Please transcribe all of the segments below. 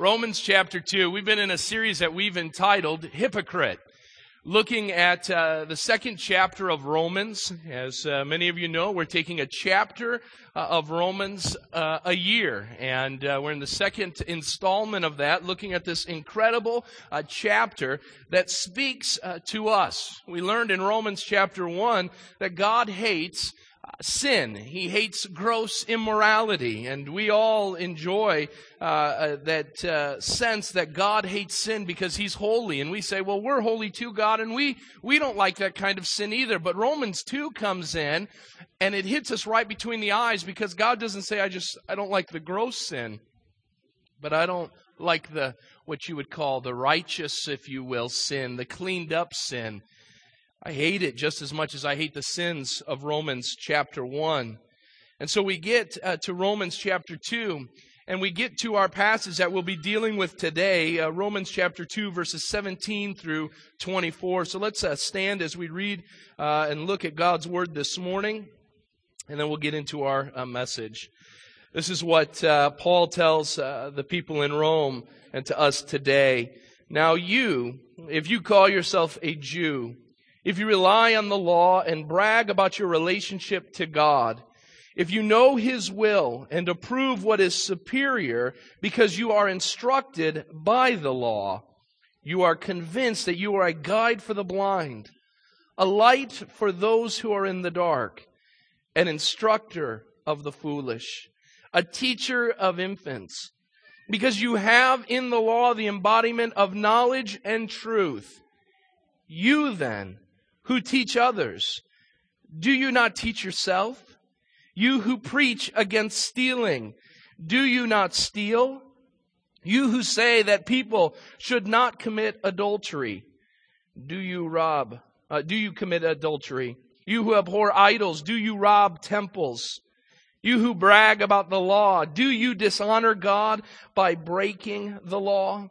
Romans chapter 2. We've been in a series that we've entitled Hypocrite, looking at uh, the second chapter of Romans. As uh, many of you know, we're taking a chapter uh, of Romans uh, a year, and uh, we're in the second installment of that, looking at this incredible uh, chapter that speaks to us. We learned in Romans chapter 1 that God hates sin. He hates gross immorality. And we all enjoy uh, uh, that uh, sense that God hates sin because he's holy. And we say, well, we're holy too, God, and we, we don't like that kind of sin either. But Romans 2 comes in and it hits us right between the eyes because God doesn't say, I just, I don't like the gross sin, but I don't like the, what you would call the righteous, if you will, sin, the cleaned up sin. I hate it just as much as I hate the sins of Romans chapter 1. And so we get uh, to Romans chapter 2, and we get to our passage that we'll be dealing with today, uh, Romans chapter 2, verses 17 through 24. So let's uh, stand as we read uh, and look at God's word this morning, and then we'll get into our uh, message. This is what uh, Paul tells the people in Rome and to us today. Now, you, if you call yourself a Jew, if you rely on the law and brag about your relationship to God, if you know His will and approve what is superior because you are instructed by the law, you are convinced that you are a guide for the blind, a light for those who are in the dark, an instructor of the foolish, a teacher of infants, because you have in the law the embodiment of knowledge and truth. You then, who teach others. Do you not teach yourself? You who preach against stealing, do you not steal? You who say that people should not commit adultery, do you rob? Uh, do you commit adultery? You who abhor idols, do you rob temples? You who brag about the law, do you dishonor God by breaking the law?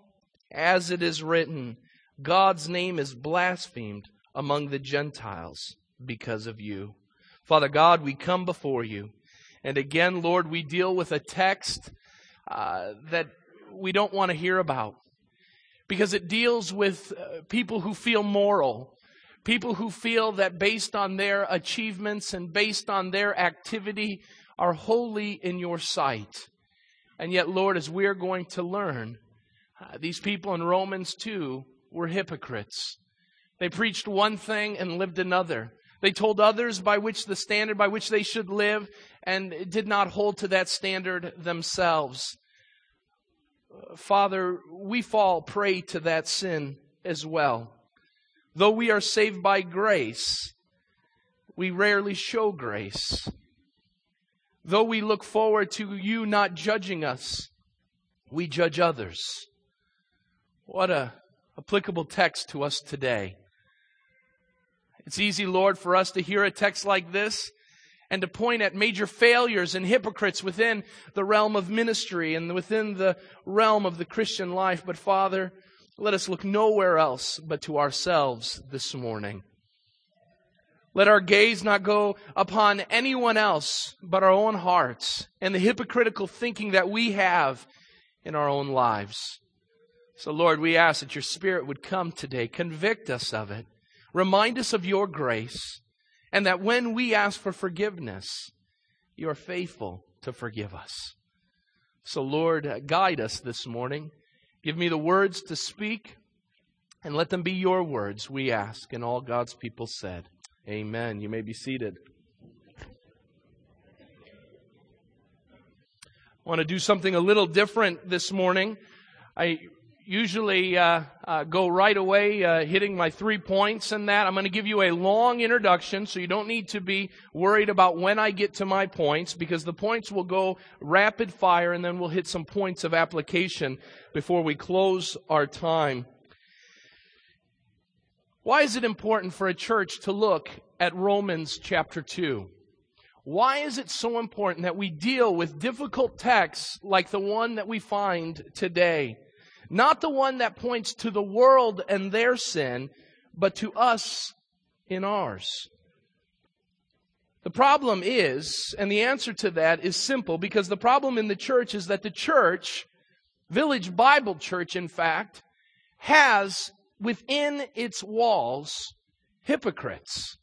As it is written, God's name is blasphemed among the Gentiles because of you. Father God, we come before you. And again, Lord, we deal with a text uh, that we don't want to hear about because it deals with uh, people who feel moral, people who feel that based on their achievements and based on their activity are holy in your sight. And yet, Lord, as we're going to learn, uh, these people in Romans 2 were hypocrites. They preached one thing and lived another. They told others by which the standard by which they should live and did not hold to that standard themselves. Father, we fall prey to that sin as well. Though we are saved by grace, we rarely show grace. Though we look forward to you not judging us, we judge others. What a applicable text to us today. It's easy, Lord, for us to hear a text like this and to point at major failures and hypocrites within the realm of ministry and within the realm of the Christian life. But Father, let us look nowhere else but to ourselves this morning. Let our gaze not go upon anyone else but our own hearts and the hypocritical thinking that we have in our own lives. So, Lord, we ask that your Spirit would come today, convict us of it, Remind us of your grace, and that when we ask for forgiveness, you are faithful to forgive us. So, Lord, guide us this morning. Give me the words to speak, and let them be your words, we ask. And all God's people said, Amen. You may be seated. I want to do something a little different this morning. I usually uh, uh, go right away uh, hitting my three points and that. I'm going to give you a long introduction, so you don't need to be worried about when I get to my points because the points will go rapid fire and then we'll hit some points of application before we close our time. Why is it important for a church to look at Romans chapter 2? Why is it so important that we deal with difficult texts like the one that we find today? Not the one that points to the world and their sin, but to us in ours. The problem is, and the answer to that is simple, because the problem in the church is that the church Village Bible Church, in fact, has within its walls hypocrites.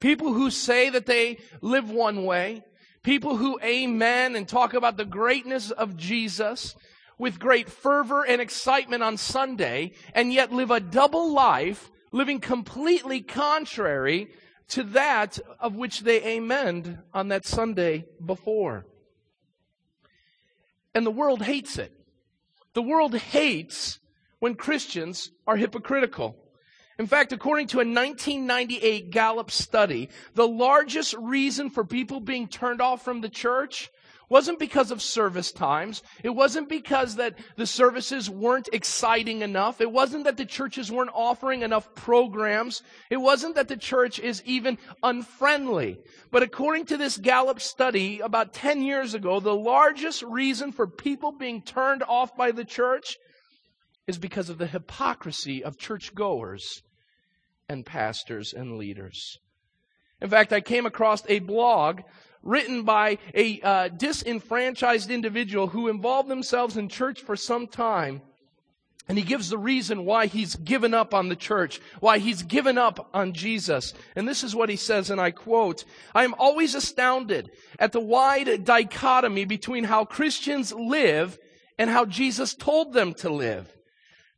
People who say that they live one way, people who amen and talk about the greatness of Jesus with great fervor and excitement on Sunday, and yet live a double life, living completely contrary to that of which they amened on that Sunday before. And the world hates it. The world hates when Christians are hypocritical. In fact, according to a 1998 Gallup study, the largest reason for people being turned off from the church wasn't because of service times. It wasn't because that the services weren't exciting enough. It wasn't that the churches weren't offering enough programs. It wasn't that the church is even unfriendly. But according to this Gallup study about 10 years ago, the largest reason for people being turned off by the church is because of the hypocrisy of churchgoers and pastors and leaders. In fact, I came across a blog written by a uh, disenfranchised individual who involved themselves in church for some time. And he gives the reason why he's given up on the church, why he's given up on Jesus. And this is what he says, and I quote, I am always astounded at the wide dichotomy between how Christians live and how Jesus told them to live.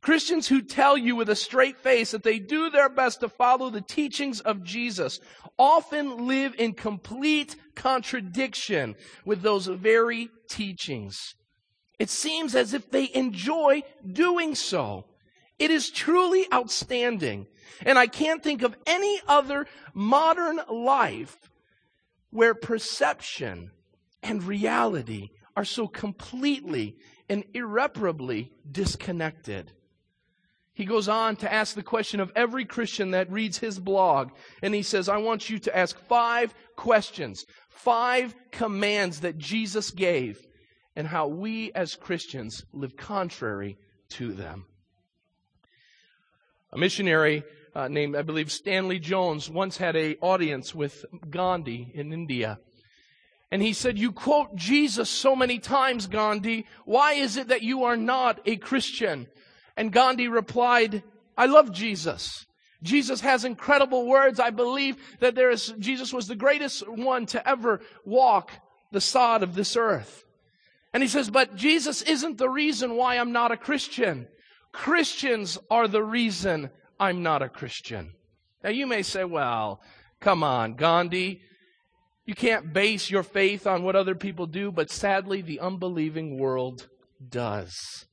Christians who tell you with a straight face that they do their best to follow the teachings of Jesus often live in complete contradiction with those very teachings. It seems as if they enjoy doing so. It is truly outstanding. And I can't think of any other modern life where perception and reality are so completely and irreparably disconnected. He goes on to ask the question of every Christian that reads his blog. And he says, I want you to ask five questions, five commands that Jesus gave, and how we as Christians live contrary to them. A missionary uh, named, I believe, Stanley Jones once had a audience with Gandhi in India. And he said, You quote Jesus so many times, Gandhi. Why is it that you are not a Christian? And Gandhi replied, I love Jesus. Jesus has incredible words. I believe that there is, Jesus was the greatest one to ever walk the sod of this earth. And he says, but Jesus isn't the reason why I'm not a Christian. Christians are the reason I'm not a Christian. Now you may say, well, come on, Gandhi. You can't base your faith on what other people do, but sadly, the unbelieving world does.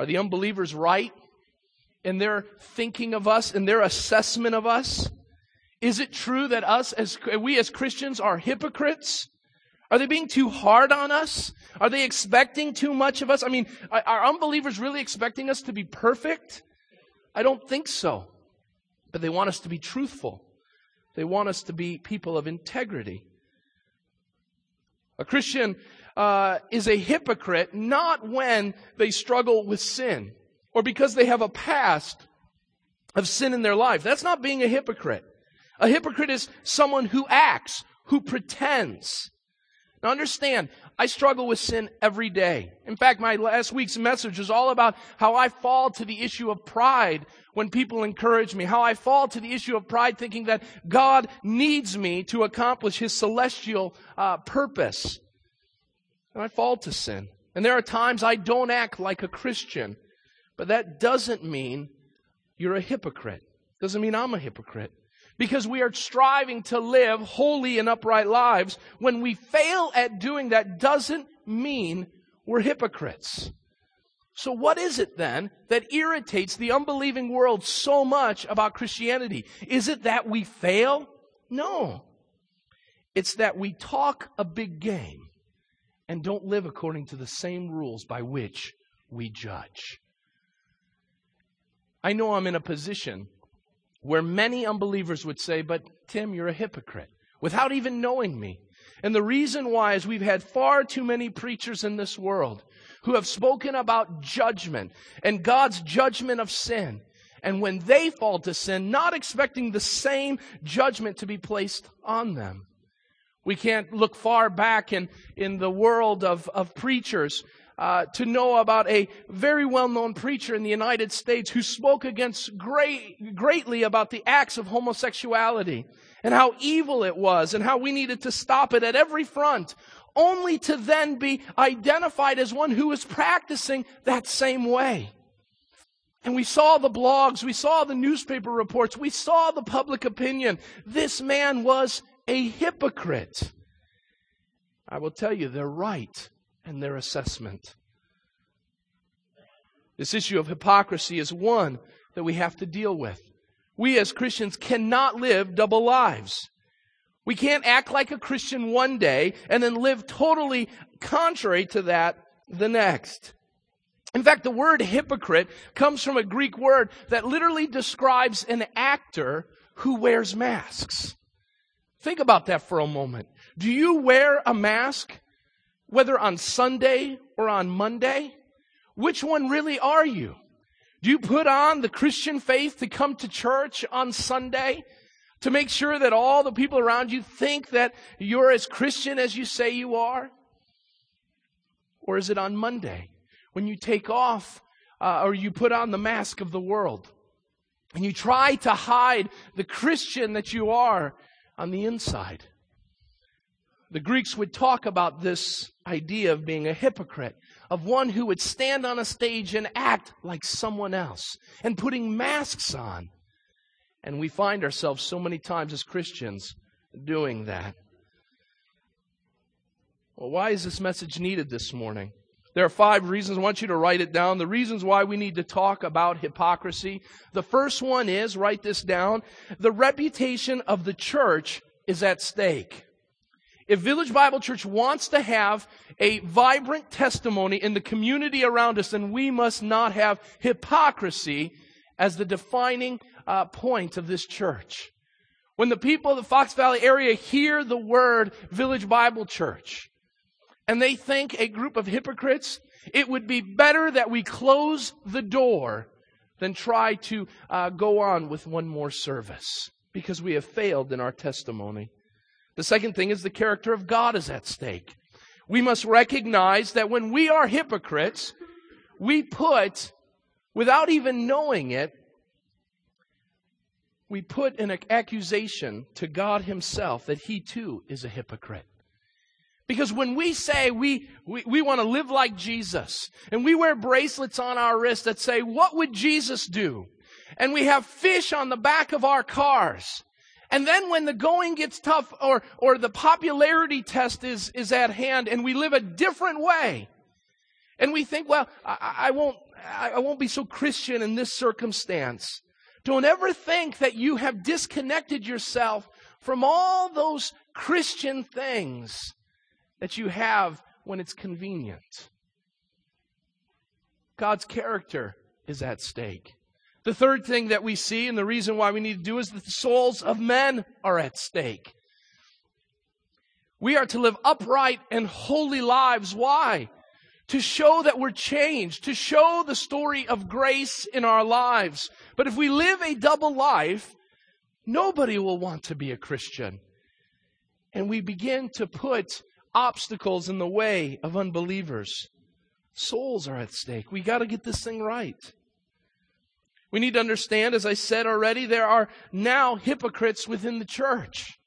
Are the unbelievers right in their thinking of us, in their assessment of us? Is it true that us as we as Christians are hypocrites? Are they being too hard on us? Are they expecting too much of us? I mean, are unbelievers really expecting us to be perfect? I don't think so. But they want us to be truthful. They want us to be people of integrity. A Christian uh, is a hypocrite not when they struggle with sin or because they have a past of sin in their life. That's not being a hypocrite. A hypocrite is someone who acts, who pretends. Now understand, I struggle with sin every day. In fact, my last week's message was all about how I fall to the issue of pride when people encourage me, how I fall to the issue of pride thinking that God needs me to accomplish his celestial uh, purpose. And I fall to sin. And there are times I don't act like a Christian. But that doesn't mean you're a hypocrite. Doesn't mean I'm a hypocrite. Because we are striving to live holy and upright lives. When we fail at doing that doesn't mean we're hypocrites. So what is it then that irritates the unbelieving world so much about Christianity? Is it that we fail? No. It's that we talk a big game and don't live according to the same rules by which we judge. I know I'm in a position where many unbelievers would say, but Tim, you're a hypocrite, without even knowing me. And the reason why is we've had far too many preachers in this world who have spoken about judgment and God's judgment of sin. And when they fall to sin, not expecting the same judgment to be placed on them. We can't look far back in, in the world of, of preachers uh, to know about a very well-known preacher in the United States who spoke against great, greatly about the acts of homosexuality and how evil it was and how we needed to stop it at every front, only to then be identified as one who was practicing that same way. And we saw the blogs, we saw the newspaper reports, we saw the public opinion. This man was a hypocrite. I will tell you, they're right in their assessment. This issue of hypocrisy is one that we have to deal with. We as Christians cannot live double lives. We can't act like a Christian one day and then live totally contrary to that the next. In fact, the word hypocrite comes from a Greek word that literally describes an actor who wears masks. Think about that for a moment. Do you wear a mask, whether on Sunday or on Monday? Which one really are you? Do you put on the Christian faith to come to church on Sunday? To make sure that all the people around you think that you're as Christian as you say you are? Or is it on Monday when you take off uh, or you put on the mask of the world and you try to hide the Christian that you are on the inside? The Greeks would talk about this idea of being a hypocrite, of one who would stand on a stage and act like someone else, and putting masks on. And we find ourselves so many times as Christians doing that. Well, why is this message needed this morning? There are five reasons. I want you to write it down. The reasons why we need to talk about hypocrisy. The first one is, write this down, the reputation of the church is at stake. If Village Bible Church wants to have a vibrant testimony in the community around us, then we must not have hypocrisy as the defining uh, point of this church. When the people of the Fox Valley area hear the word Village Bible Church, and they think a group of hypocrites, it would be better that we close the door than try to uh, go on with one more service because we have failed in our testimony. The second thing is the character of God is at stake. We must recognize that when we are hypocrites, we put, without even knowing it, we put an accusation to God Himself that He too is a hypocrite. Because when we say we, we, we want to live like Jesus, and we wear bracelets on our wrists that say, What would Jesus do? And we have fish on the back of our cars, and then when the going gets tough or, or the popularity test is, is at hand and we live a different way, and we think, well, I, I won't, I won't be so Christian in this circumstance. Don't ever think that you have disconnected yourself from all those Christian things that you have when it's convenient. God's character is at stake. The third thing that we see, and the reason why we need to do, is that the souls of men are at stake. We are to live upright and holy lives. Why? To show that we're changed, to show the story of grace in our lives. But if we live a double life, nobody will want to be a Christian. And we begin to put obstacles in the way of unbelievers. Souls are at stake. We got to get this thing right. We need to understand, as I said already, there are now hypocrites within the church.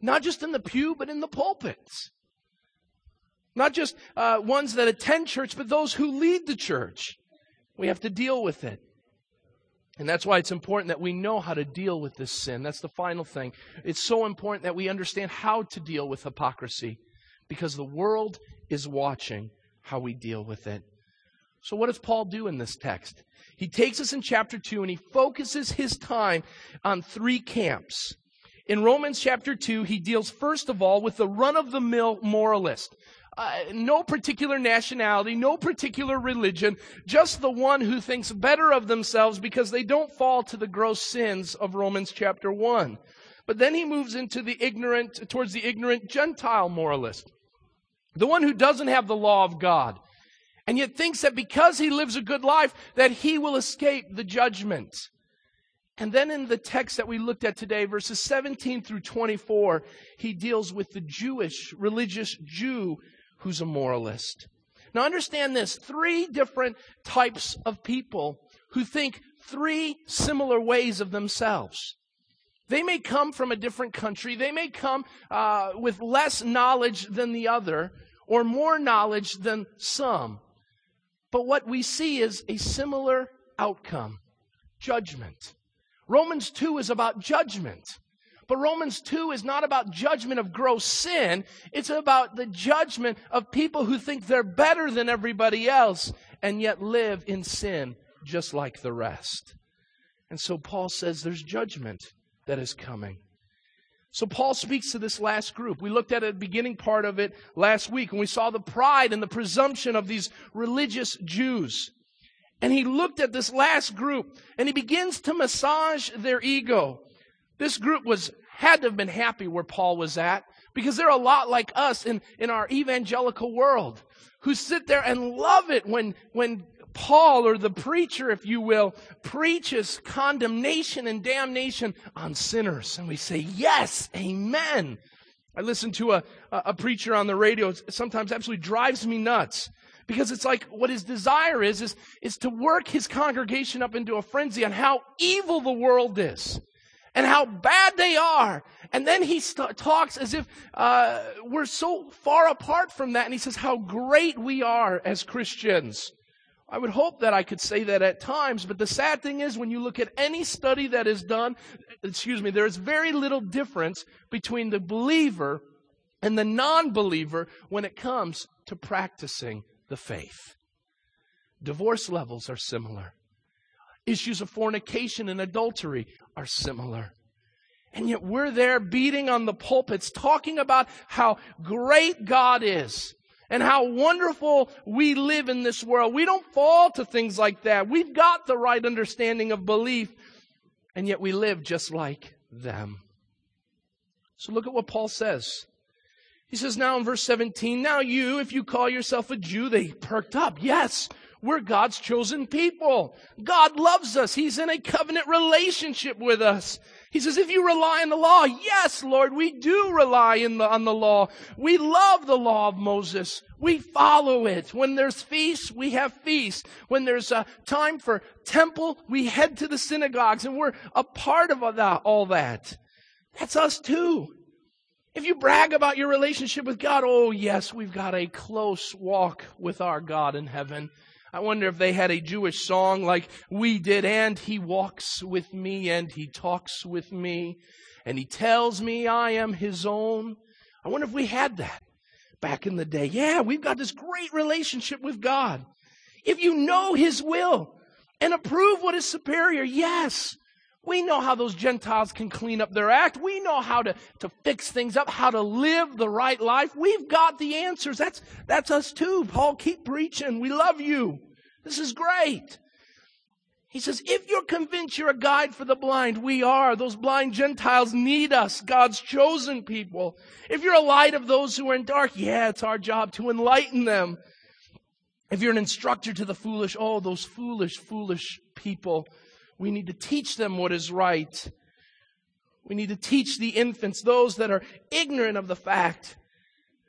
Not just in the pew, but in the pulpits. Not just uh, ones that attend church, but those who lead the church. We have to deal with it. And that's why it's important that we know how to deal with this sin. That's the final thing. It's so important that we understand how to deal with hypocrisy because the world is watching how we deal with it. So, what does Paul do in this text? He takes us in chapter 2 and he focuses his time on three camps. In Romans chapter 2, he deals first of all with the run of the mill moralist. Uh, no particular nationality, no particular religion, just the one who thinks better of themselves because they don't fall to the gross sins of Romans chapter 1. But then he moves into the ignorant, towards the ignorant Gentile moralist. The one who doesn't have the law of God and yet thinks that because he lives a good life that he will escape the judgment. And then in the text that we looked at today, verses 17 through 24, he deals with the Jewish religious Jew who's a moralist. Now understand this three different types of people who think three similar ways of themselves. They may come from a different country. They may come uh, with less knowledge than the other or more knowledge than some. But what we see is a similar outcome judgment. Romans 2 is about judgment. But Romans 2 is not about judgment of gross sin. It's about the judgment of people who think they're better than everybody else and yet live in sin just like the rest. And so Paul says there's judgment that is coming. So Paul speaks to this last group. We looked at the beginning part of it last week and we saw the pride and the presumption of these religious Jews. And he looked at this last group and he begins to massage their ego. This group was had to have been happy where Paul was at because they're a lot like us in, in our evangelical world who sit there and love it when, when Paul or the preacher, if you will, preaches condemnation and damnation on sinners. And we say, yes, amen. I listen to a, a preacher on the radio. It sometimes absolutely drives me nuts because it's like what his desire is, is, is to work his congregation up into a frenzy on how evil the world is and how bad they are. And then he st- talks as if uh, we're so far apart from that. And he says how great we are as Christians. I would hope that I could say that at times, but the sad thing is when you look at any study that is done, excuse me, there is very little difference between the believer and the non-believer when it comes to practicing the faith. Divorce levels are similar. Issues of fornication and adultery are similar. And yet we're there beating on the pulpits, talking about how great God is and how wonderful we live in this world. We don't fall to things like that. We've got the right understanding of belief, and yet we live just like them. So look at what Paul says. He says now in verse 17, now you, if you call yourself a Jew, they perked up. Yes, we're God's chosen people. God loves us. He's in a covenant relationship with us. He says, if you rely on the law, yes, Lord, we do rely the, on the law. We love the law of Moses. We follow it. When there's feasts, we have feasts. When there's a time for temple, we head to the synagogues and we're a part of all that. That's us too. If you brag about your relationship with God, oh yes, we've got a close walk with our God in heaven. I wonder if they had a Jewish song like we did, and he walks with me and he talks with me and he tells me I am his own. I wonder if we had that back in the day. Yeah, we've got this great relationship with God. If you know his will and approve what is superior, yes, we know how those Gentiles can clean up their act. We know how to, to fix things up, how to live the right life. We've got the answers. That's, that's us too. Paul, keep preaching. We love you. This is great. He says, if you're convinced you're a guide for the blind, we are. Those blind Gentiles need us, God's chosen people. If you're a light of those who are in dark, yeah, it's our job to enlighten them. If you're an instructor to the foolish, oh, those foolish, foolish people we need to teach them what is right. We need to teach the infants, those that are ignorant of the fact.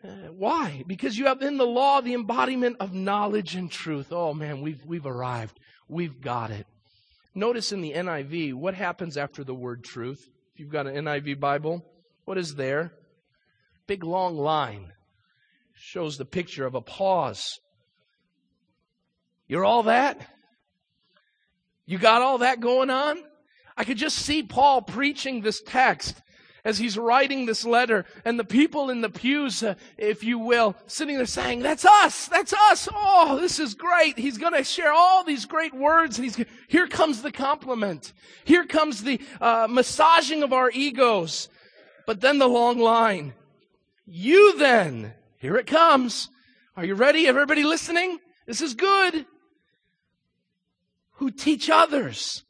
Uh, why? Because you have in the law the embodiment of knowledge and truth. Oh man, we've, we've arrived. We've got it. Notice in the NIV, what happens after the word truth? If you've got an NIV Bible, what is there? Big long line. Shows the picture of a pause. You're all that? You got all that going on? I could just see Paul preaching this text as he's writing this letter and the people in the pews, uh, if you will, sitting there saying, that's us, that's us. Oh, this is great. He's going to share all these great words and he's, here comes the compliment. Here comes the uh, massaging of our egos. But then the long line. You then, here it comes. Are you ready? Everybody listening? This is good who teach others.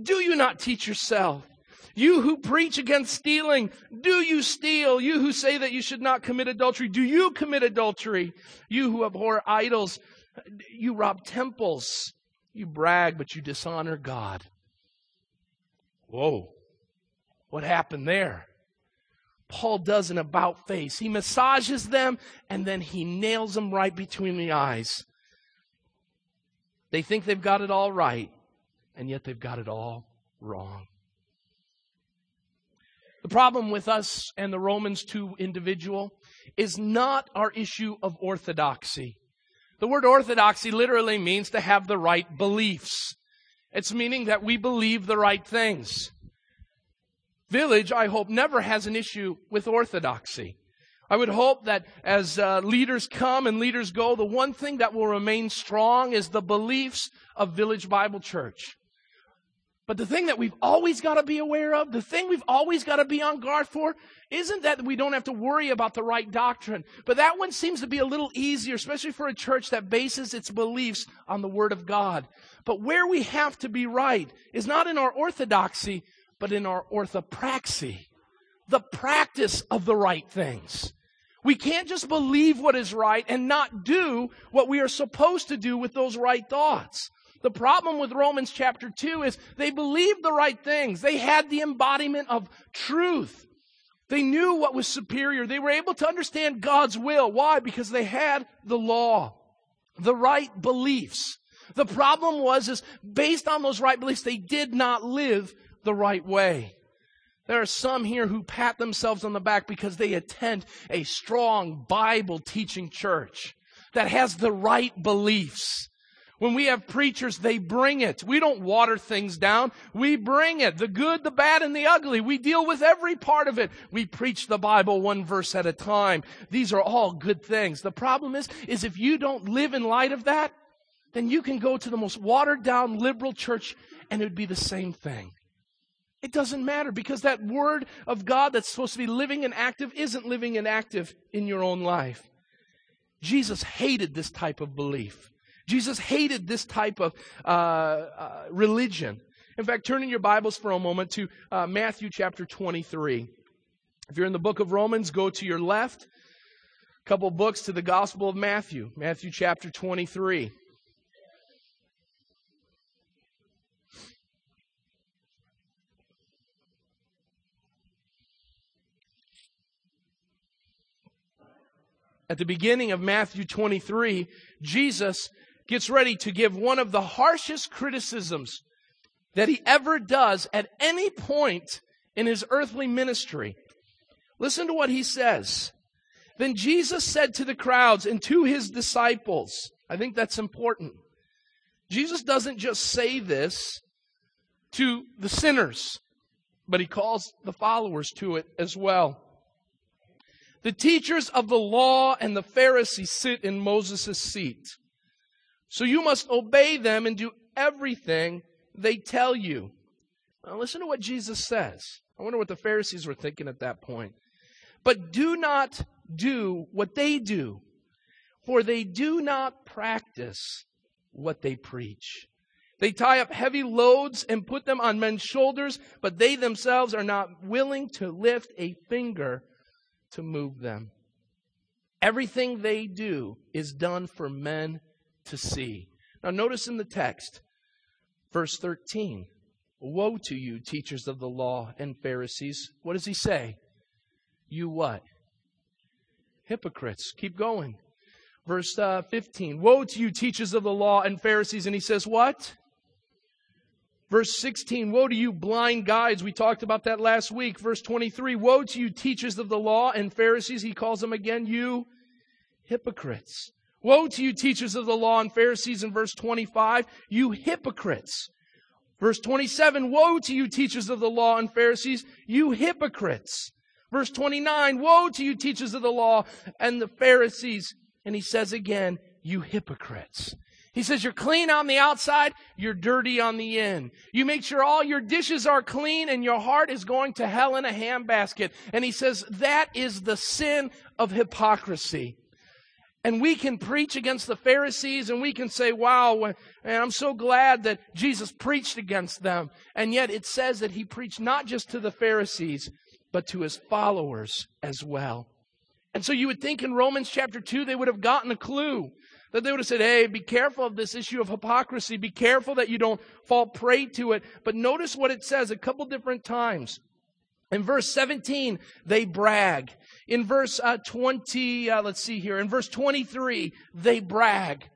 Do you not teach yourself? You who preach against stealing, do you steal? You who say that you should not commit adultery, do you commit adultery? You who abhor idols, you rob temples. You brag, but you dishonor God. Whoa. What happened there? Paul does an about face. He massages them and then he nails them right between the eyes. They think they've got it all right, and yet they've got it all wrong. The problem with us and the Romans 2 individual is not our issue of orthodoxy. The word orthodoxy literally means to have the right beliefs. It's meaning that we believe the right things. Village, I hope, never has an issue with orthodoxy. I would hope that as uh, leaders come and leaders go, the one thing that will remain strong is the beliefs of Village Bible Church. But the thing that we've always got to be aware of, the thing we've always got to be on guard for, isn't that we don't have to worry about the right doctrine. But that one seems to be a little easier, especially for a church that bases its beliefs on the Word of God. But where we have to be right is not in our orthodoxy, but in our orthopraxy. The practice of the right things. We can't just believe what is right and not do what we are supposed to do with those right thoughts. The problem with Romans chapter 2 is they believed the right things. They had the embodiment of truth. They knew what was superior. They were able to understand God's will. Why? Because they had the law, the right beliefs. The problem was is based on those right beliefs, they did not live the right way. There are some here who pat themselves on the back because they attend a strong Bible teaching church that has the right beliefs. When we have preachers, they bring it. We don't water things down. We bring it. The good, the bad, and the ugly. We deal with every part of it. We preach the Bible one verse at a time. These are all good things. The problem is, is if you don't live in light of that, then you can go to the most watered down liberal church and it would be the same thing. It doesn't matter because that word of God that's supposed to be living and active isn't living and active in your own life. Jesus hated this type of belief. Jesus hated this type of uh, uh, religion. In fact, turn in your Bibles for a moment to uh, Matthew chapter 23. If you're in the book of Romans, go to your left. A couple books to the Gospel of Matthew, Matthew chapter 23. At the beginning of Matthew 23, Jesus gets ready to give one of the harshest criticisms that he ever does at any point in his earthly ministry. Listen to what he says. Then Jesus said to the crowds and to his disciples, I think that's important. Jesus doesn't just say this to the sinners, but he calls the followers to it as well. The teachers of the law and the Pharisees sit in Moses' seat. So you must obey them and do everything they tell you. Now listen to what Jesus says. I wonder what the Pharisees were thinking at that point. But do not do what they do, for they do not practice what they preach. They tie up heavy loads and put them on men's shoulders, but they themselves are not willing to lift a finger to move them. Everything they do is done for men to see. Now, notice in the text, verse 13 Woe to you, teachers of the law and Pharisees. What does he say? You what? Hypocrites. Keep going. Verse uh, 15 Woe to you, teachers of the law and Pharisees. And he says, What? Verse 16, woe to you blind guides. We talked about that last week. Verse 23, woe to you teachers of the law and Pharisees. He calls them again, you hypocrites. Woe to you, teachers of the law and Pharisees, in verse 25, you hypocrites. Verse 27, woe to you, teachers of the law and Pharisees, you hypocrites. Verse 29, woe to you, teachers of the law and the Pharisees. And he says again, you hypocrites. He says, You're clean on the outside, you're dirty on the in. You make sure all your dishes are clean and your heart is going to hell in a handbasket. And he says, That is the sin of hypocrisy. And we can preach against the Pharisees and we can say, wow, and I'm so glad that Jesus preached against them. And yet it says that he preached not just to the Pharisees, but to his followers as well. And so you would think in Romans chapter 2, they would have gotten a clue. That they would have said, hey, be careful of this issue of hypocrisy. Be careful that you don't fall prey to it. But notice what it says a couple different times. In verse 17, they brag. In verse uh, 20, uh, let's see here, in verse 23, they brag.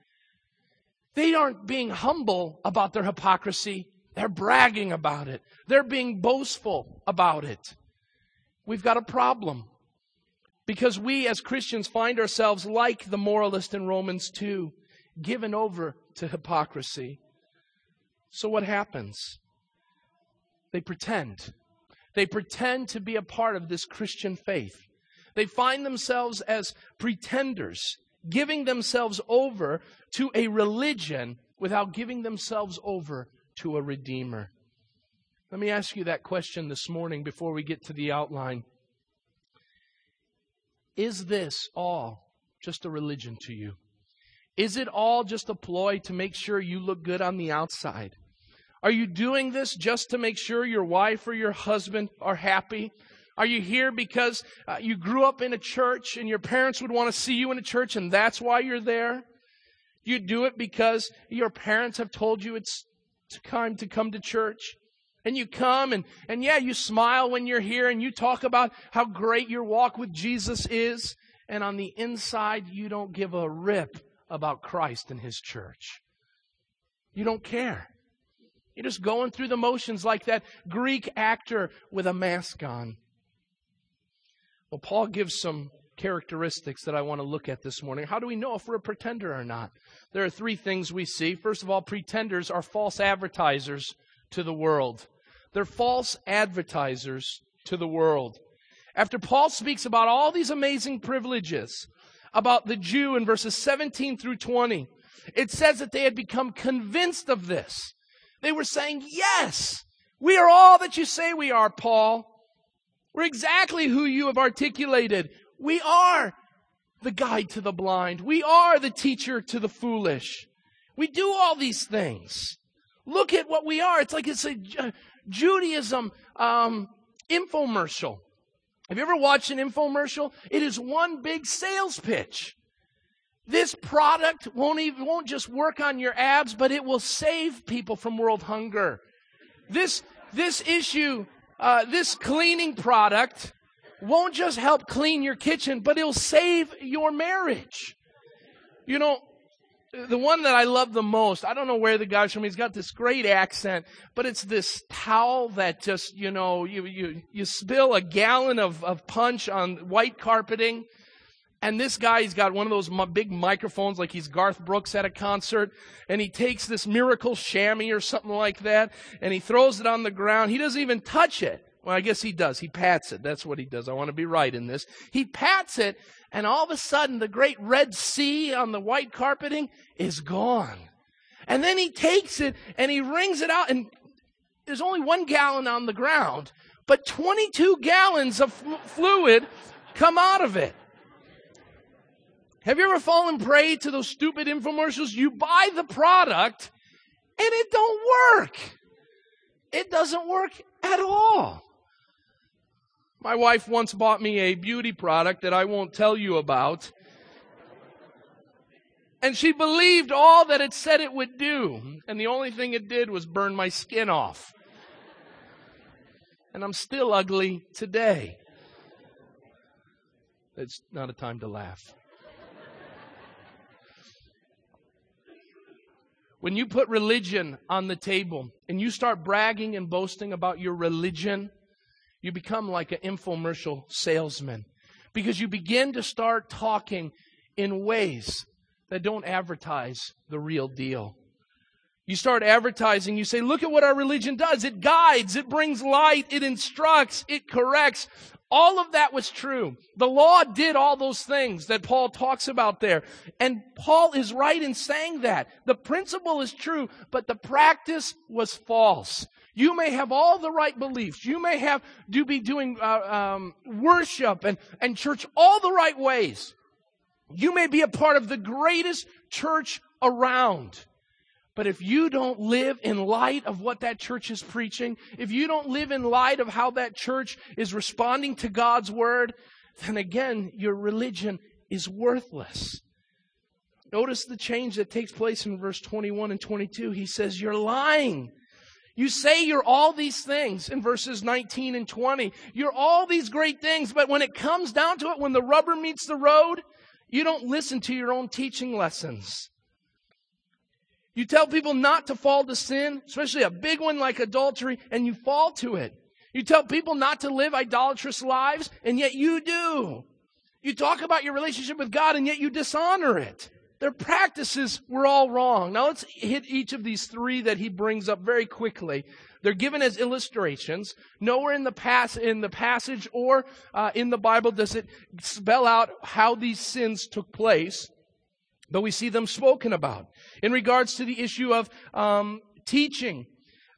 They aren't being humble about their hypocrisy. They're bragging about it. They're being boastful about it. We've got a problem. Because we as Christians find ourselves like the moralist in Romans 2, given over to hypocrisy. So what happens? They pretend. They pretend to be a part of this Christian faith. They find themselves as pretenders, giving themselves over to a religion without giving themselves over to a Redeemer. Let me ask you that question this morning before we get to the outline. Is this all just a religion to you? Is it all just a ploy to make sure you look good on the outside? Are you doing this just to make sure your wife or your husband are happy? Are you here because uh, you grew up in a church and your parents would want to see you in a church and that's why you're there? You do it because your parents have told you it's time to come to church. And you come and, and yeah, you smile when you're here and you talk about how great your walk with Jesus is. And on the inside, you don't give a rip about Christ and His church. You don't care. You're just going through the motions like that Greek actor with a mask on. Well, Paul gives some characteristics that I want to look at this morning. How do we know if we're a pretender or not? There are three things we see. First of all, pretenders are false advertisers to the world. They're false advertisers to the world. After Paul speaks about all these amazing privileges, about the Jew in verses 17 through 20, it says that they had become convinced of this. They were saying, Yes, we are all that you say we are, Paul. We're exactly who you have articulated. We are the guide to the blind. We are the teacher to the foolish. We do all these things. Look at what we are. It's like it's a Judaism um, infomercial. Have you ever watched an infomercial? It is one big sales pitch. This product won't even won't just work on your abs, but it will save people from world hunger. This this issue, uh, this cleaning product won't just help clean your kitchen, but it'll save your marriage. You know, the one that I love the most, I don't know where the guy's from. He's got this great accent, but it's this towel that just, you know, you, you, you spill a gallon of, of punch on white carpeting. And this guy, he's got one of those big microphones like he's Garth Brooks at a concert. And he takes this miracle chamois or something like that and he throws it on the ground. He doesn't even touch it. Well, I guess he does. He pats it. That's what he does. I want to be right in this. He pats it, and all of a sudden, the great Red Sea on the white carpeting is gone. And then he takes it and he wrings it out, and there's only one gallon on the ground, but 22 gallons of fluid come out of it. Have you ever fallen prey to those stupid infomercials? You buy the product and it don't work. It doesn't work at all. My wife once bought me a beauty product that I won't tell you about. And she believed all that it said it would do. And the only thing it did was burn my skin off. And I'm still ugly today. It's not a time to laugh. When you put religion on the table and you start bragging and boasting about your religion, you become like an infomercial salesman because you begin to start talking in ways that don't advertise the real deal. You start advertising, you say, look at what our religion does. It guides, it brings light, it instructs, it corrects. All of that was true. The law did all those things that Paul talks about there. And Paul is right in saying that. The principle is true, but the practice was false. You may have all the right beliefs. You may have do be doing uh, um, worship and, and church all the right ways. You may be a part of the greatest church around. But if you don't live in light of what that church is preaching, if you don't live in light of how that church is responding to God's word, then again, your religion is worthless. Notice the change that takes place in verse 21 and 22. He says, You're lying. You say you're all these things in verses 19 and 20. You're all these great things, but when it comes down to it, when the rubber meets the road, you don't listen to your own teaching lessons. You tell people not to fall to sin, especially a big one like adultery, and you fall to it. You tell people not to live idolatrous lives, and yet you do. You talk about your relationship with God, and yet you dishonor it. Their practices were all wrong. Now let's hit each of these three that he brings up very quickly. They're given as illustrations. Nowhere in the pass in the passage or uh, in the Bible does it spell out how these sins took place, but we see them spoken about in regards to the issue of um, teaching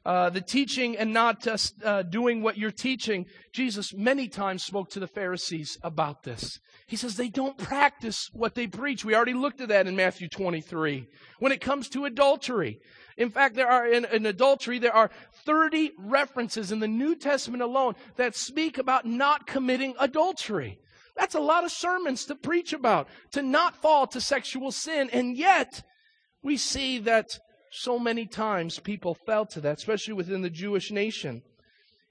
uh, the teaching and not just uh, doing what you're teaching. Jesus many times spoke to the Pharisees about this. He says they don't practice what they preach. We already looked at that in Matthew 23. When it comes to adultery, in fact, there are in, in adultery there are 30 references in the New Testament alone that speak about not committing adultery. That's a lot of sermons to preach about, to not fall to sexual sin. And yet, we see that so many times people fell to that, especially within the Jewish nation.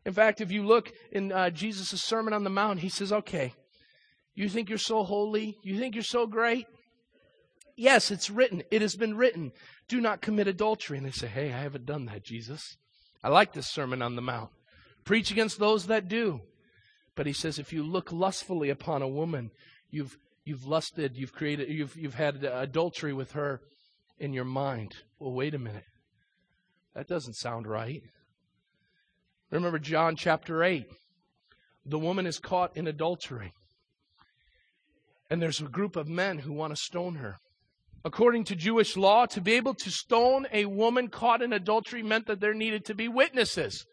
In fact, if you look in uh, Jesus' Sermon on the Mount, he says, okay, you think you're so holy? You think you're so great? Yes, it's written. It has been written. Do not commit adultery. And they say, hey, I haven't done that, Jesus. I like this Sermon on the Mount. Preach against those that do. But he says, if you look lustfully upon a woman, you've, you've lusted, you've created, you've, you've had adultery with her in your mind. Well, wait a minute. That doesn't sound right. Remember John chapter 8. The woman is caught in adultery. And there's a group of men who want to stone her. According to Jewish law, to be able to stone a woman caught in adultery meant that there needed to be witnesses.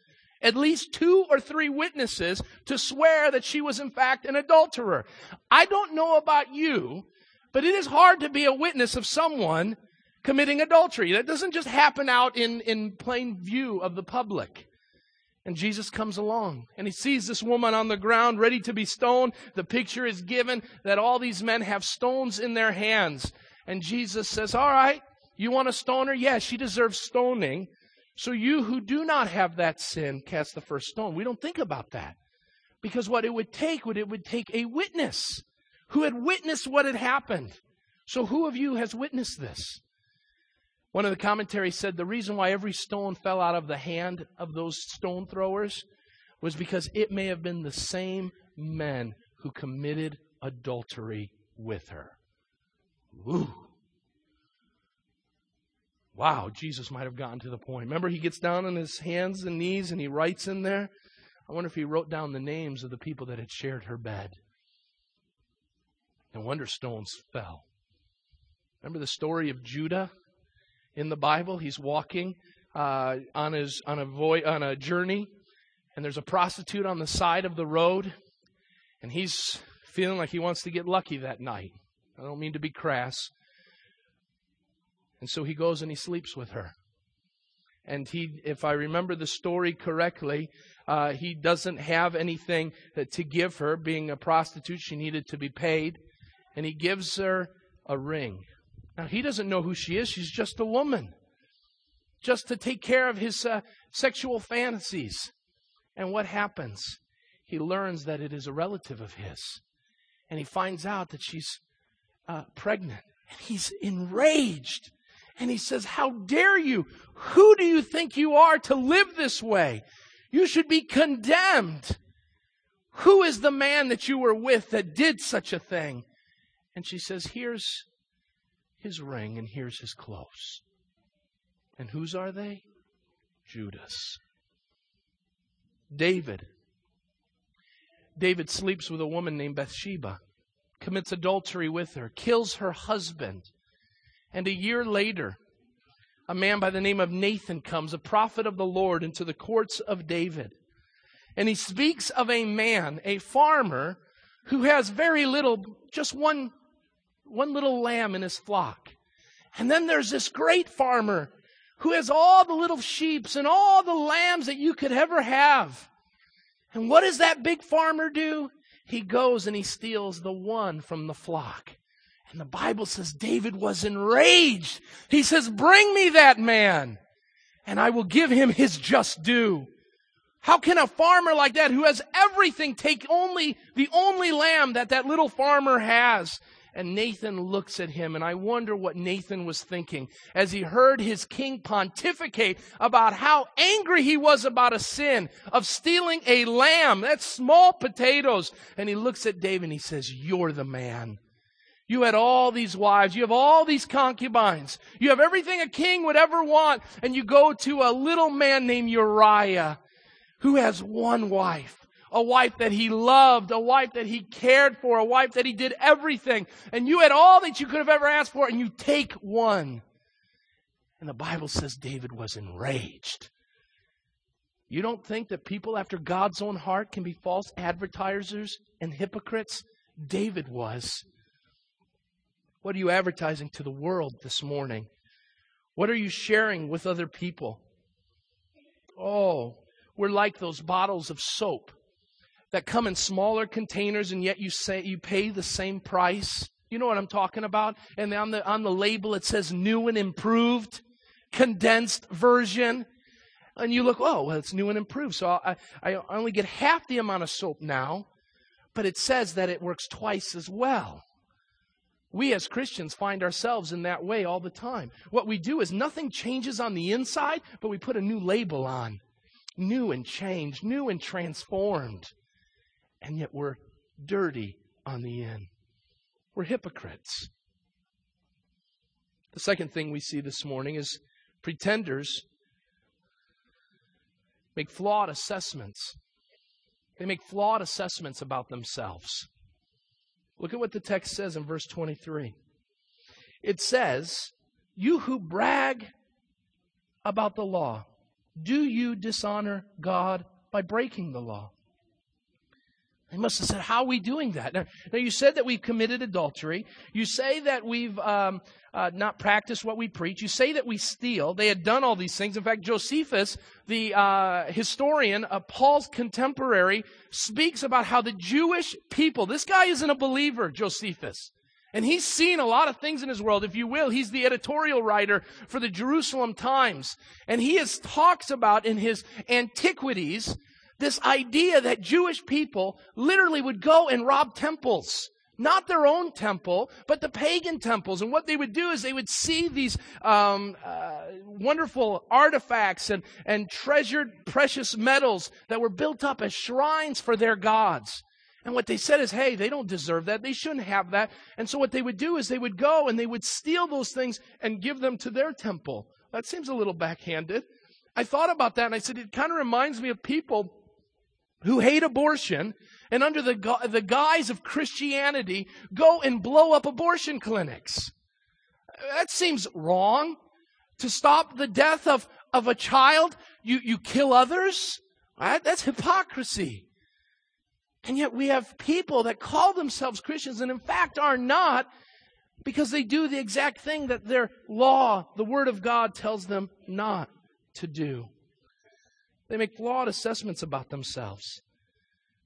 At least two or three witnesses to swear that she was in fact an adulterer. I don't know about you, but it is hard to be a witness of someone committing adultery. That doesn't just happen out in, in plain view of the public. And Jesus comes along and he sees this woman on the ground ready to be stoned. The picture is given that all these men have stones in their hands. And Jesus says, All right, you want to stone her? Yes, she deserves stoning. So you who do not have that sin, cast the first stone. We don't think about that. Because what it would take would it would take a witness who had witnessed what had happened. So who of you has witnessed this? One of the commentaries said the reason why every stone fell out of the hand of those stone throwers was because it may have been the same men who committed adultery with her. Ooh. Wow, Jesus might have gotten to the point. Remember, he gets down on his hands and knees and he writes in there. I wonder if he wrote down the names of the people that had shared her bed. No wonder stones fell. Remember the story of Judah in the Bible. He's walking uh, on his on a voy- on a journey, and there's a prostitute on the side of the road, and he's feeling like he wants to get lucky that night. I don't mean to be crass. And so he goes and he sleeps with her. And he, if I remember the story correctly, uh, he doesn't have anything to give her. Being a prostitute, she needed to be paid. And he gives her a ring. Now, he doesn't know who she is. She's just a woman, just to take care of his uh, sexual fantasies. And what happens? He learns that it is a relative of his. And he finds out that she's uh, pregnant. And he's enraged. And he says, How dare you? Who do you think you are to live this way? You should be condemned. Who is the man that you were with that did such a thing? And she says, Here's his ring and here's his clothes. And whose are they? Judah's. David. David sleeps with a woman named Bathsheba, commits adultery with her, kills her husband. And a year later, a man by the name of Nathan comes, a prophet of the Lord, into the courts of David. And he speaks of a man, a farmer, who has very little, just one one little lamb in his flock. And then there's this great farmer who has all the little sheeps and all the lambs that you could ever have. And what does that big farmer do? He goes and he steals the one from the flock. And the Bible says David was enraged. He says, Bring me that man. and I will give him his just due. How can a farmer like that who has everything take only the only lamb that that little farmer has? And Nathan looks at him, and I wonder what Nathan was thinking as he heard his king pontificate about how angry he was about a sin of stealing a lamb. That's small potatoes. And he looks at David and he says, You're the man. You had all these wives. You have all these concubines. You have everything a king would ever want. And you go to a little man named Uriah who has one wife a wife that he loved, a wife that he cared for, a wife that he did everything. And you had all that you could have ever asked for, and you take one. And the Bible says David was enraged. You don't think that people after God's own heart can be false advertisers and hypocrites? David was. What are you advertising to the world this morning? What are you sharing with other people? Oh, we're like those bottles of soap that come in smaller containers and yet you say you pay the same price. You know what I'm talking about? And on the on the label it says new and improved, condensed version. And you look, oh, well, it's new and improved. So I, I only get half the amount of soap now, but it says that it works twice as well. We as Christians find ourselves in that way all the time. What we do is nothing changes on the inside, but we put a new label on. New and changed, new and transformed and yet we're dirty on the end. We're hypocrites. The second thing we see this morning is pretenders make flawed assessments. They make flawed assessments about themselves. Look at what the text says in verse 23. It says, You who brag about the law, do you dishonor God by breaking the law? They must have said, How are we doing that? Now, now you said that we've committed adultery. You say that we've um, uh, not practiced what we preach. You say that we steal. They had done all these things. In fact, Josephus, the uh, historian, uh, Paul's contemporary, speaks about how the Jewish people, this guy isn't a believer, Josephus. And he's seen a lot of things in his world, if you will. He's the editorial writer for the Jerusalem Times. And he has talks about in his antiquities this idea that Jewish people literally would go and rob temples. Not their own temple, but the pagan temples. And what they would do is they would see these um, uh, wonderful artifacts and, and treasured precious metals that were built up as shrines for their gods. And what they said is, hey, they don't deserve that. They shouldn't have that. And so what they would do is they would go and they would steal those things and give them to their temple. That seems a little backhanded. I thought about that and I said, it kind of reminds me of people who hate abortion and under the, gu- the guise of Christianity go and blow up abortion clinics. That seems wrong. To stop the death of, of a child, you, you kill others? Right? That's hypocrisy. And yet we have people that call themselves Christians and in fact are not because they do the exact thing that their law, the Word of God, tells them not to do. They make flawed assessments about themselves.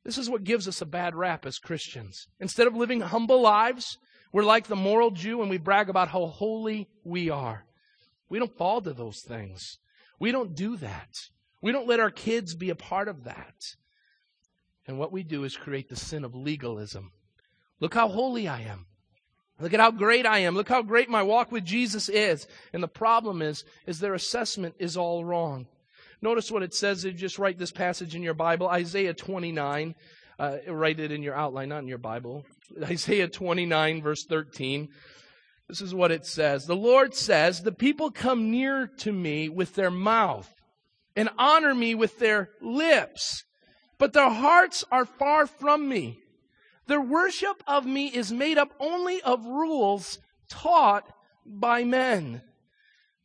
This is what gives us a bad rap as Christians. Instead of living humble lives, we're like the moral Jew and we brag about how holy we are. We don't fall to those things. We don't do that. We don't let our kids be a part of that. And what we do is create the sin of legalism. Look how holy I am. Look at how great I am. Look how great my walk with Jesus is. And the problem is, is their assessment is all wrong. Notice what it says. If You just write this passage in your Bible, Isaiah 29. Uh, write it in your outline, not in your Bible. Isaiah 29, verse 13. This is what it says. The Lord says, The people come near to me with their mouth and honor me with their lips, but their hearts are far from me. Their worship of me is made up only of rules taught by men.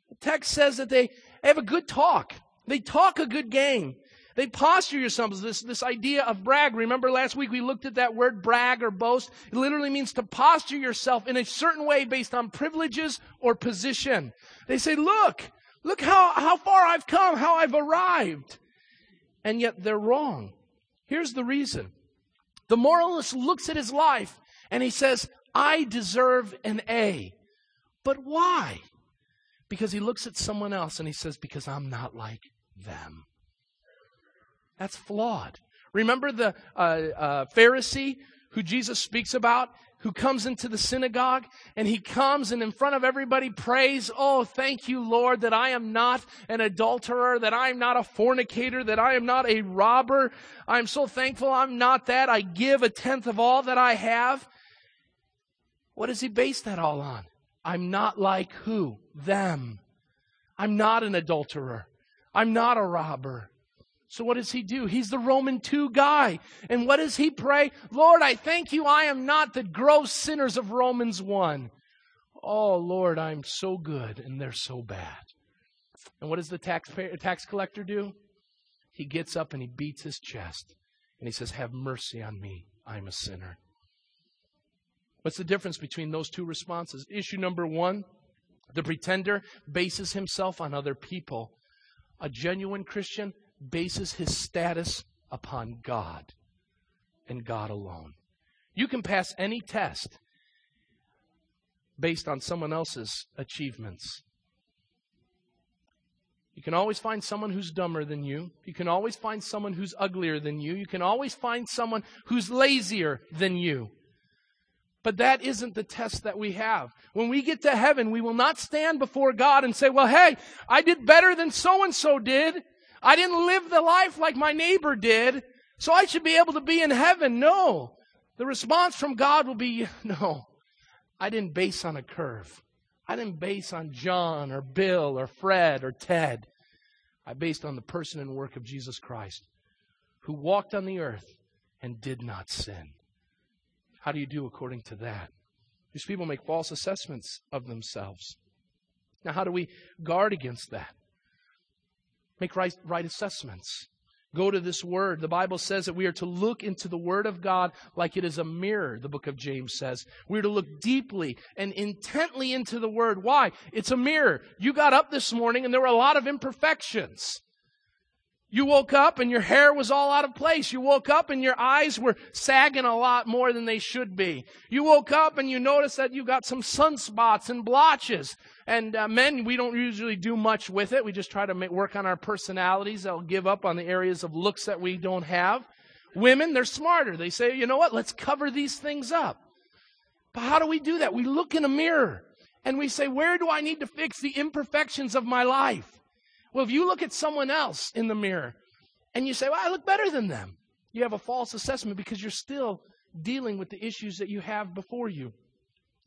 The text says that they have a good talk. They talk a good game. They posture yourselves. This, this idea of brag. Remember last week we looked at that word brag or boast. It literally means to posture yourself in a certain way based on privileges or position. They say, look, look how, how far I've come, how I've arrived. And yet they're wrong. Here's the reason. The moralist looks at his life and he says, I deserve an A. But why? Because he looks at someone else and he says, Because I'm not like them. That's flawed. Remember the uh, uh, Pharisee who Jesus speaks about? who comes into the synagogue and he comes and in front of everybody prays, Oh, thank you, Lord, that I am not an adulterer, that I am not a fornicator, that I am not a robber. I'm so thankful I'm not that. I give a tenth of all that I have. What does he base that all on? I'm not like who? Them. I'm not an adulterer. I'm not a robber. So what does he do? He's the Roman 2 guy. And what does he pray? Lord, I thank you I am not the gross sinners of Romans 1. Oh, Lord, I'm so good and they're so bad. And what does the tax, tax collector do? He gets up and he beats his chest and he says, Have mercy on me. I'm a sinner. What's the difference between those two responses? Issue number one the pretender bases himself on other people. A genuine Christian bases his status upon God and God alone. You can pass any test based on someone else's achievements. You can always find someone who's dumber than you. You can always find someone who's uglier than you. You can always find someone who's lazier than you. But that isn't the test that we have. When we get to heaven, we will not stand before God and say, well, hey, I did better than so and so did. I didn't live the life like my neighbor did, so I should be able to be in heaven. No. The response from God will be, no. I didn't base on a curve. I didn't base on John or Bill or Fred or Ted. I based on the person and work of Jesus Christ, who walked on the earth and did not sin. How do you do according to that? These people make false assessments of themselves. Now, how do we guard against that? Make right, right assessments. Go to this word. The Bible says that we are to look into the word of God like it is a mirror, the book of James says. We're to look deeply and intently into the word. Why? It's a mirror. You got up this morning and there were a lot of imperfections. You woke up and your hair was all out of place. You woke up and your eyes were sagging a lot more than they should be. You woke up and you noticed that you got some sunspots and blotches. And uh, men, we don't usually do much with it. We just try to make, work on our personalities. They'll give up on the areas of looks that we don't have. Women, they're smarter. They say, you know what? Let's cover these things up. But how do we do that? We look in a mirror and we say, where do I need to fix the imperfections of my life? Well, if you look at someone else in the mirror and you say, well, I look better than them, you have a false assessment because you're still dealing with the issues that you have before you.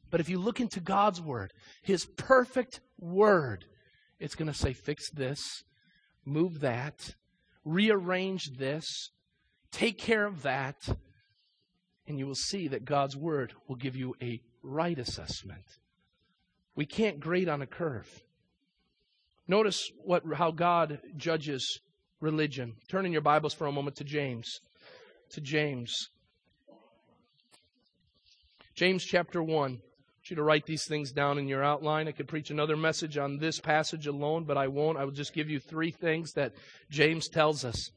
But if you look into God's Word, His perfect Word, it's going to say, fix this, move that, rearrange this, take care of that, and you will see that God's Word will give you a right assessment. We can't grade on a curve. Notice what, how God judges religion. Turn in your Bibles for a moment to James. To James. James chapter 1. I want you to write these things down in your outline. I could preach another message on this passage alone, but I won't. I will just give you three things that James tells us.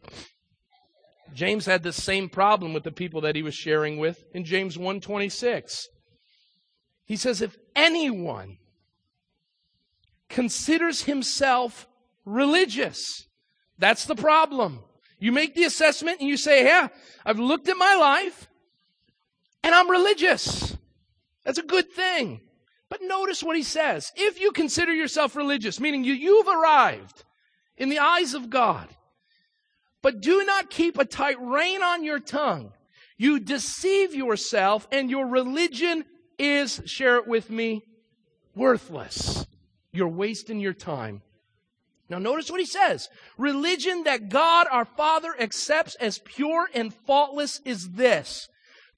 James had the same problem with the people that he was sharing with in James 1:26. He says if anyone considers himself religious. That's the problem. You make the assessment and you say, yeah, I've looked at my life and I'm religious. That's a good thing. But notice what he says. If you consider yourself religious, meaning you, you've arrived in the eyes of God, but do not keep a tight rein on your tongue, you deceive yourself and your religion is, share it with me, worthless. You're wasting your time. Now, notice what he says. Religion that God our Father accepts as pure and faultless is this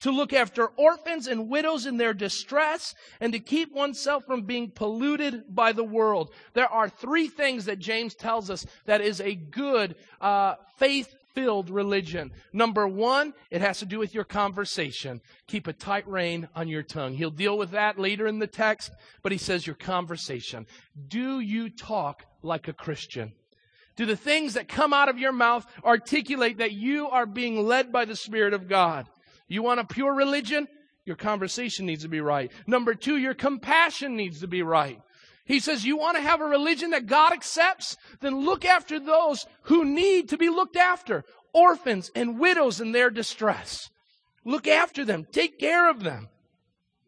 to look after orphans and widows in their distress and to keep oneself from being polluted by the world. There are three things that James tells us that is a good uh, faith filled religion. Number one, it has to do with your conversation. Keep a tight rein on your tongue. He'll deal with that later in the text, but he says your conversation. Do you talk like a Christian? Do the things that come out of your mouth articulate that you are being led by the Spirit of God? You want a pure religion? Your conversation needs to be right. Number two, your compassion needs to be right. He says, you want to have a religion that God accepts? Then look after those who need to be looked after. Orphans and widows in their distress. Look after them. Take care of them.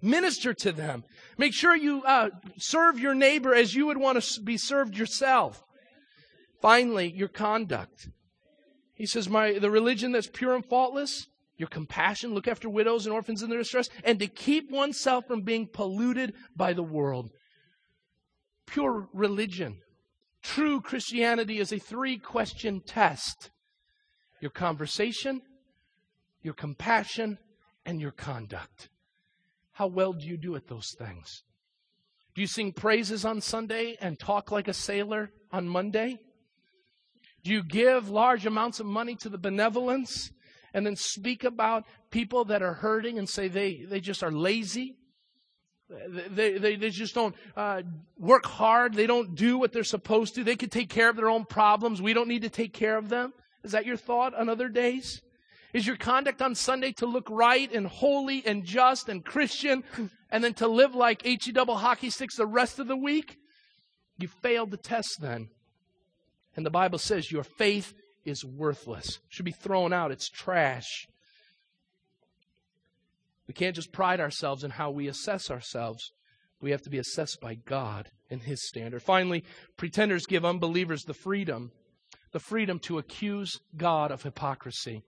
Minister to them. Make sure you uh, serve your neighbor as you would want to be served yourself. Finally, your conduct. He says, my, the religion that's pure and faultless, your compassion, look after widows and orphans in their distress, and to keep oneself from being polluted by the world. Pure religion. True Christianity is a three question test your conversation, your compassion, and your conduct. How well do you do at those things? Do you sing praises on Sunday and talk like a sailor on Monday? Do you give large amounts of money to the benevolence and then speak about people that are hurting and say they, they just are lazy? They, they, they just don't uh, work hard. They don't do what they're supposed to. They can take care of their own problems. We don't need to take care of them. Is that your thought on other days? Is your conduct on Sunday to look right and holy and just and Christian and then to live like HE double hockey sticks the rest of the week? You failed the test then. And the Bible says your faith is worthless, should be thrown out. It's trash. We can't just pride ourselves in how we assess ourselves. We have to be assessed by God and His standard. Finally, pretenders give unbelievers the freedom, the freedom to accuse God of hypocrisy.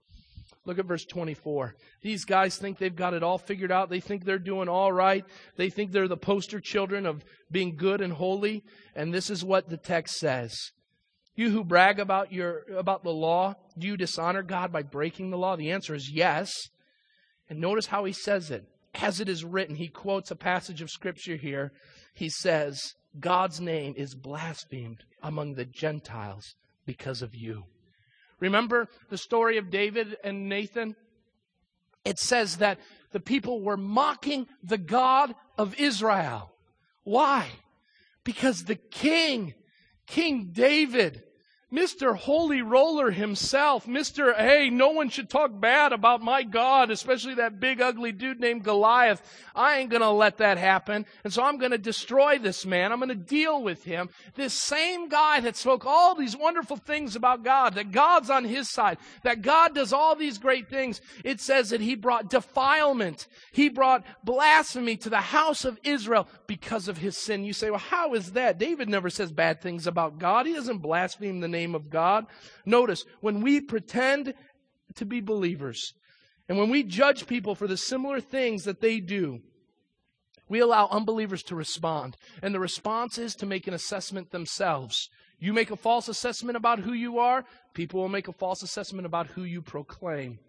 Look at verse 24. These guys think they've got it all figured out. They think they're doing all right. They think they're the poster children of being good and holy. And this is what the text says. You who brag about your about the law, do you dishonor God by breaking the law? The answer is yes. And notice how he says it. As it is written, he quotes a passage of scripture here. He says, God's name is blasphemed among the Gentiles because of you. Remember the story of David and Nathan? It says that the people were mocking the God of Israel. Why? Because the king, King David, Mr. Holy Roller himself, Mr. Hey, no one should talk bad about my God, especially that big ugly dude named Goliath. I ain't gonna let that happen. And so I'm gonna destroy this man. I'm gonna deal with him. This same guy that spoke all these wonderful things about God, that God's on his side, that God does all these great things. It says that he brought defilement. He brought blasphemy to the house of Israel because of his sin. You say, well, how is that? David never says bad things about God. He doesn't blaspheme the name of God. Notice, when we pretend to be believers, and when we judge people for the similar things that they do, we allow unbelievers to respond. And the response is to make an assessment themselves. You make a false assessment about who you are, people will make a false assessment about who you proclaim.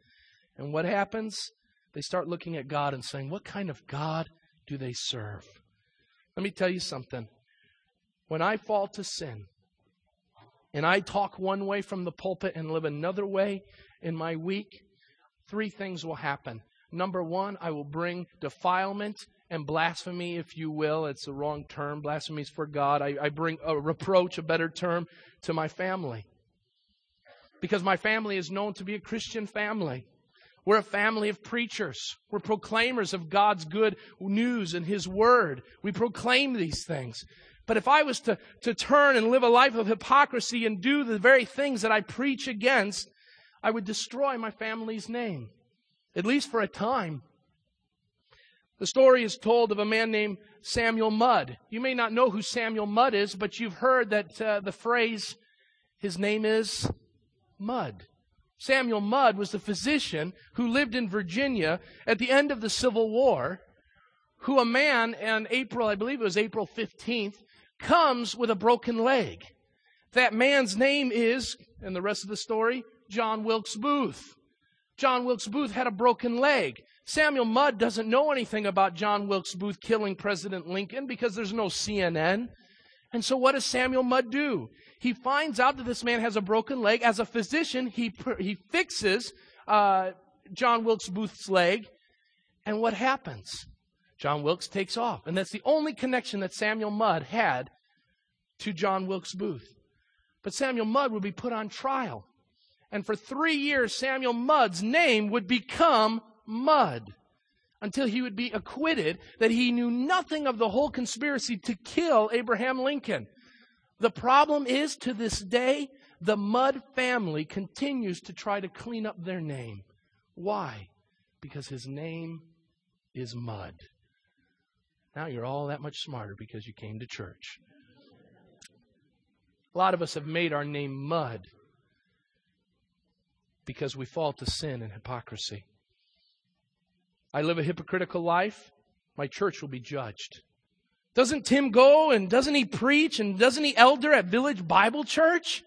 And what happens? They start looking at God and saying, What kind of God do they serve? Let me tell you something. When I fall to sin, and I talk one way from the pulpit and live another way in my week, three things will happen. Number one, I will bring defilement and blasphemy, if you will. It's the wrong term. Blasphemy is for God. I, I bring a reproach, a better term, to my family. Because my family is known to be a Christian family. We're a family of preachers. We're proclaimers of God's good news and His Word. We proclaim these things. But if I was to, to turn and live a life of hypocrisy and do the very things that I preach against, I would destroy my family's name, at least for a time. The story is told of a man named Samuel Mudd. You may not know who Samuel Mudd is, but you've heard that uh, the phrase, his name is Mud. Samuel Mudd was the physician who lived in Virginia at the end of the Civil War, who a man in April, I believe it was April 15th, comes with a broken leg. That man's name is, and the rest of the story, John Wilkes Booth. John Wilkes Booth had a broken leg. Samuel Mudd doesn't know anything about John Wilkes Booth killing President Lincoln because there's no CNN. And so what does Samuel Mudd do? He finds out that this man has a broken leg. As a physician, he, he fixes uh, John Wilkes Booth's leg. And what happens? John Wilkes takes off. And that's the only connection that Samuel Mudd had to John Wilkes Booth. But Samuel Mudd would be put on trial. And for three years, Samuel Mudd's name would become Mud. until he would be acquitted that he knew nothing of the whole conspiracy to kill Abraham Lincoln. The problem is to this day, the Mudd family continues to try to clean up their name. Why? Because his name is Mud. Now you're all that much smarter because you came to church. A lot of us have made our name Mud because we fall to sin and hypocrisy. I live a hypocritical life, my church will be judged. Doesn't Tim go and doesn't he preach and doesn't he elder at Village Bible Church?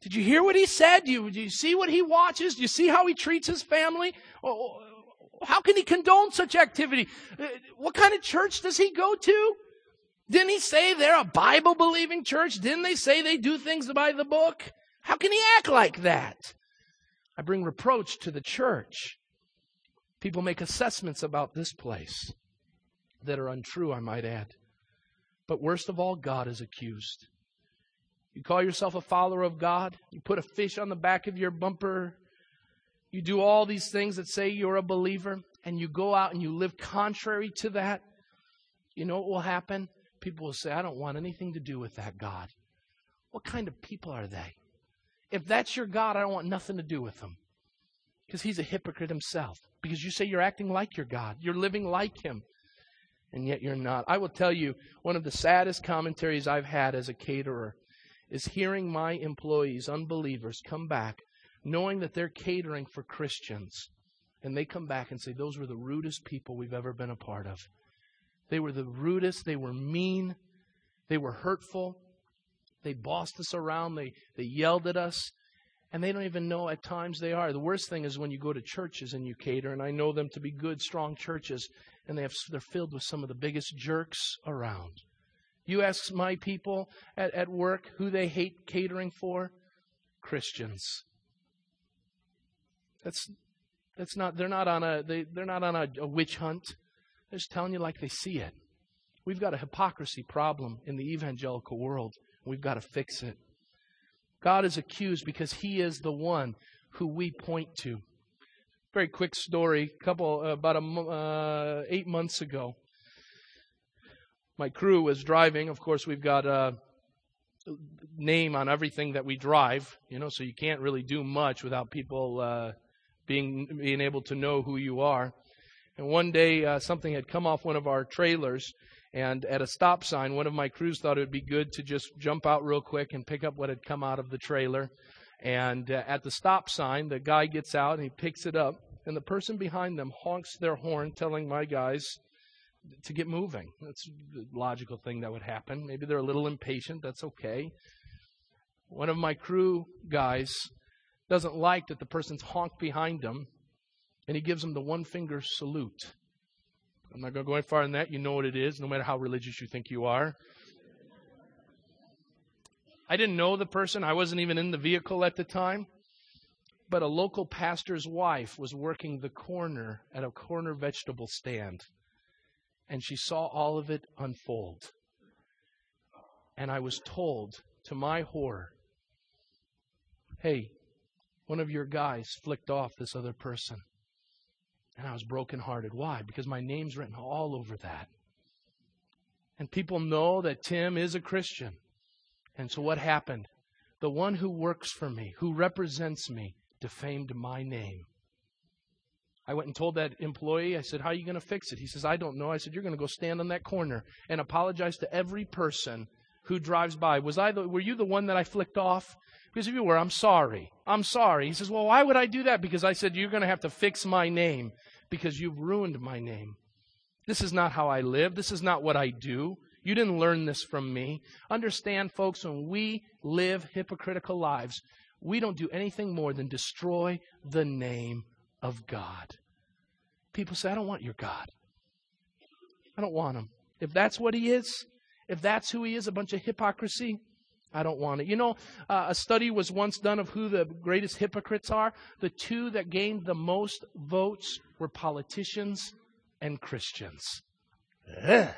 Did you hear what he said? Do you, do you see what he watches? Do you see how he treats his family? How can he condone such activity? Uh, what kind of church does he go to? Didn't he say they're a Bible believing church? Didn't they say they do things by the book? How can he act like that? I bring reproach to the church. People make assessments about this place that are untrue, I might add. But worst of all, God is accused. You call yourself a follower of God, you put a fish on the back of your bumper, you do all these things that say you're a believer, and you go out and you live contrary to that. You know what will happen? People will say, I don't want anything to do with that God. What kind of people are they? If that's your God, I don't want nothing to do with them. Because he's a hypocrite himself. Because you say you're acting like your God, you're living like him, and yet you're not. I will tell you, one of the saddest commentaries I've had as a caterer is hearing my employees, unbelievers, come back knowing that they're catering for Christians. And they come back and say, Those were the rudest people we've ever been a part of. They were the rudest, they were mean, they were hurtful, they bossed us around, they, they yelled at us, and they don't even know at times they are. The worst thing is when you go to churches and you cater, and I know them to be good, strong churches, and they have, they're filled with some of the biggest jerks around. You ask my people at, at work who they hate catering for? Christians. That's that's not they're not on a they, they're not on a, a witch hunt. They're just telling you like they see it. We've got a hypocrisy problem in the evangelical world. We've got to fix it. God is accused because he is the one who we point to. Very quick story. Couple uh, about a, uh, eight months ago, my crew was driving. Of course, we've got a name on everything that we drive, you know, so you can't really do much without people uh, being being able to know who you are. And one day, uh, something had come off one of our trailers, and at a stop sign, one of my crews thought it would be good to just jump out real quick and pick up what had come out of the trailer. And uh, at the stop sign, the guy gets out and he picks it up, and the person behind them honks their horn, telling my guys to get moving. That's the logical thing that would happen. Maybe they're a little impatient. That's okay. One of my crew guys doesn't like that the person's honked behind him, and he gives him the one finger salute. I'm not going to go any farther than that. You know what it is, no matter how religious you think you are. I didn't know the person. I wasn't even in the vehicle at the time. But a local pastor's wife was working the corner at a corner vegetable stand. And she saw all of it unfold. And I was told, to my horror, hey, one of your guys flicked off this other person. And I was brokenhearted. Why? Because my name's written all over that. And people know that Tim is a Christian. And so what happened? The one who works for me, who represents me, defamed my name. I went and told that employee, I said, How are you going to fix it? He says, I don't know. I said, You're going to go stand on that corner and apologize to every person who drives by. Was I the, were you the one that I flicked off? Because if you were, I'm sorry. I'm sorry. He says, Well, why would I do that? Because I said, You're going to have to fix my name because you've ruined my name. This is not how I live. This is not what I do. You didn't learn this from me. Understand, folks, when we live hypocritical lives, we don't do anything more than destroy the name of God. People say, I don't want your God. I don't want him. If that's what he is, if that's who he is, a bunch of hypocrisy, I don't want it. You know, uh, a study was once done of who the greatest hypocrites are. The two that gained the most votes were politicians and Christians. Ugh.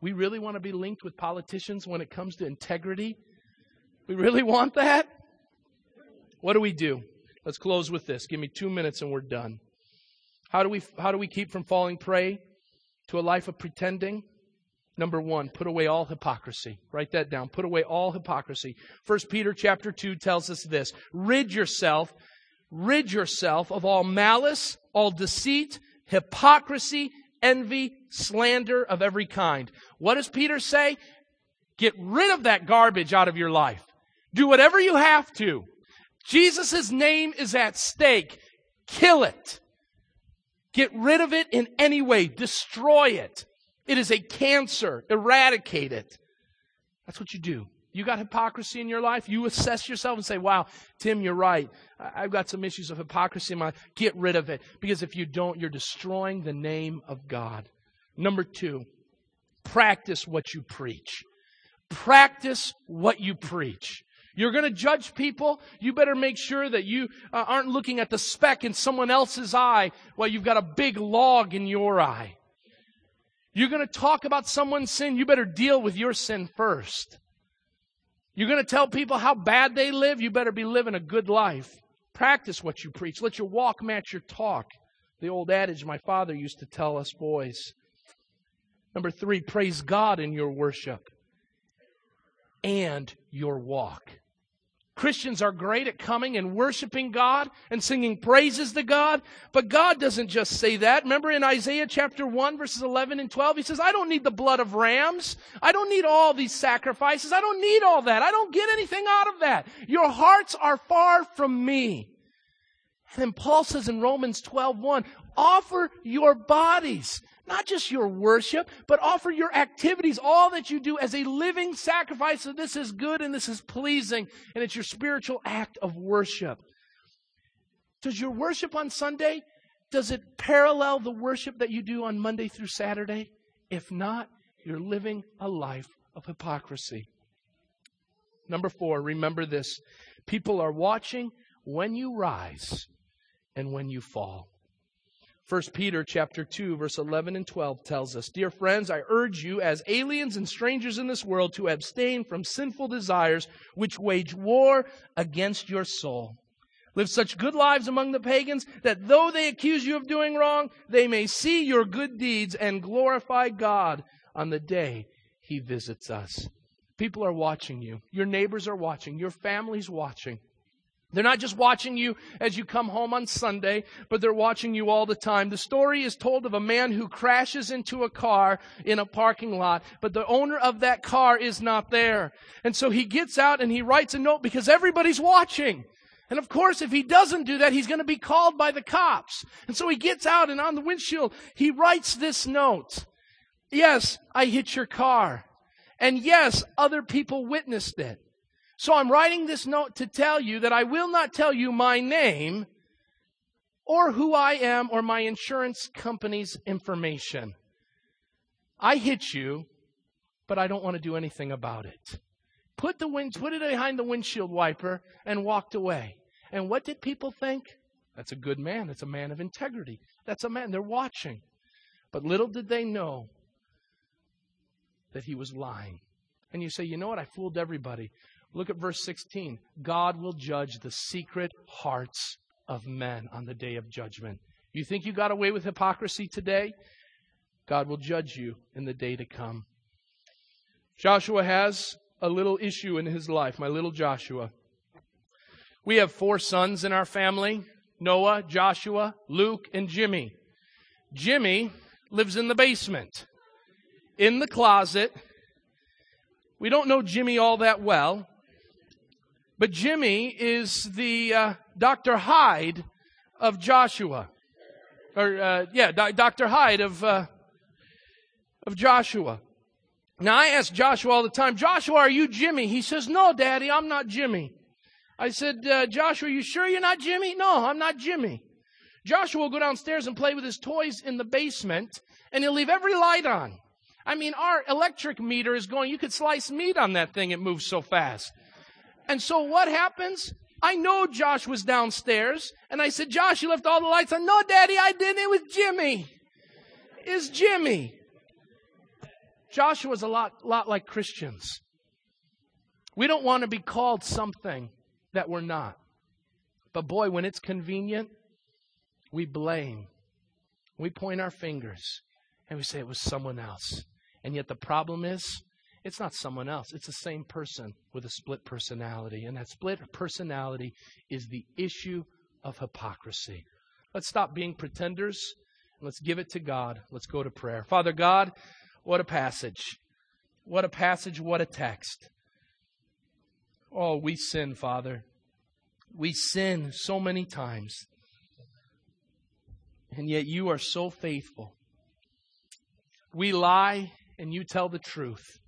We really want to be linked with politicians when it comes to integrity? We really want that? What do we do? Let's close with this. Give me two minutes and we're done. How do we, how do we keep from falling prey to a life of pretending? Number one, put away all hypocrisy. Write that down. Put away all hypocrisy. First Peter chapter 2 tells us this. Rid yourself, rid yourself of all malice, all deceit, hypocrisy, envy, slander of every kind. What does Peter say? Get rid of that garbage out of your life. Do whatever you have to. Jesus' name is at stake. Kill it. Get rid of it in any way. Destroy it. It is a cancer. Eradicate it. That's what you do. You got hypocrisy in your life, you assess yourself and say, wow, Tim, you're right. I've got some issues of hypocrisy in my life. Get rid of it. Because if you don't, you're destroying the name of God. Number two, practice what you preach. Practice what you preach. You're going to judge people. You better make sure that you uh, aren't looking at the speck in someone else's eye while you've got a big log in your eye. You're going to talk about someone's sin. You better deal with your sin first. You're going to tell people how bad they live. You better be living a good life. Practice what you preach. Let your walk match your talk. The old adage my father used to tell us boys. Number three, praise God in your worship and your walk. Christians are great at coming and worshiping God and singing praises to God, but God doesn't just say that. Remember in Isaiah chapter 1 verses 11 and 12, he says, I don't need the blood of rams. I don't need all these sacrifices. I don't need all that. I don't get anything out of that. Your hearts are far from me. And then Paul says in Romans 12, 1, offer your bodies not just your worship, but offer your activities, all that you do as a living sacrifice. So this is good and this is pleasing, and it's your spiritual act of worship. Does your worship on Sunday, does it parallel the worship that you do on Monday through Saturday? If not, you're living a life of hypocrisy. Number four, remember this. People are watching when you rise and when you fall. 1 Peter chapter 2 verse 11 and 12 tells us, "Dear friends, I urge you as aliens and strangers in this world to abstain from sinful desires which wage war against your soul. Live such good lives among the pagans that though they accuse you of doing wrong, they may see your good deeds and glorify God on the day he visits us." People are watching you. Your neighbors are watching. Your family's watching. They're not just watching you as you come home on Sunday, but they're watching you all the time. The story is told of a man who crashes into a car in a parking lot, but the owner of that car is not there. And so he gets out and he writes a note because everybody's watching. And of course, if he doesn't do that, he's going to be called by the cops. And so he gets out and on the windshield, he writes this note. Yes, I hit your car. And yes, other people witnessed it. So I'm writing this note to tell you that I will not tell you my name or who I am or my insurance company's information. I hit you, but I don't want to do anything about it. Put the wind, put it behind the windshield wiper and walked away. And what did people think? That's a good man. That's a man of integrity. That's a man. They're watching. But little did they know that he was lying. And you say, you know what? I fooled everybody. Look at verse 16. God will judge the secret hearts of men on the day of judgment. You think you got away with hypocrisy today? God will judge you in the day to come. Joshua has a little issue in his life, my little Joshua. We have four sons in our family Noah, Joshua, Luke, and Jimmy. Jimmy lives in the basement, in the closet. We don't know Jimmy all that well, but Jimmy is the uh, Dr. Hyde of Joshua. Or, uh, yeah, Dr. Hyde of, uh, of Joshua. Now, I ask Joshua all the time, Joshua, are you Jimmy? He says, No, Daddy, I'm not Jimmy. I said, uh, Joshua, are you sure you're not Jimmy? No, I'm not Jimmy. Joshua will go downstairs and play with his toys in the basement, and he'll leave every light on. I mean, our electric meter is going, you could slice meat on that thing, it moves so fast. And so what happens? I know Josh was downstairs, and I said, Josh, you left all the lights on. No, Daddy, I didn't. It was Jimmy. It's Jimmy. Joshua was a lot, lot like Christians. We don't want to be called something that we're not. But boy, when it's convenient, we blame We point our fingers and we say it was someone else. And yet the problem is, it's not someone else. It's the same person with a split personality. And that split personality is the issue of hypocrisy. Let's stop being pretenders. Let's give it to God. Let's go to prayer. Father God, what a passage. What a passage. What a text. Oh, we sin, Father. We sin so many times. And yet you are so faithful. We lie and you tell the truth.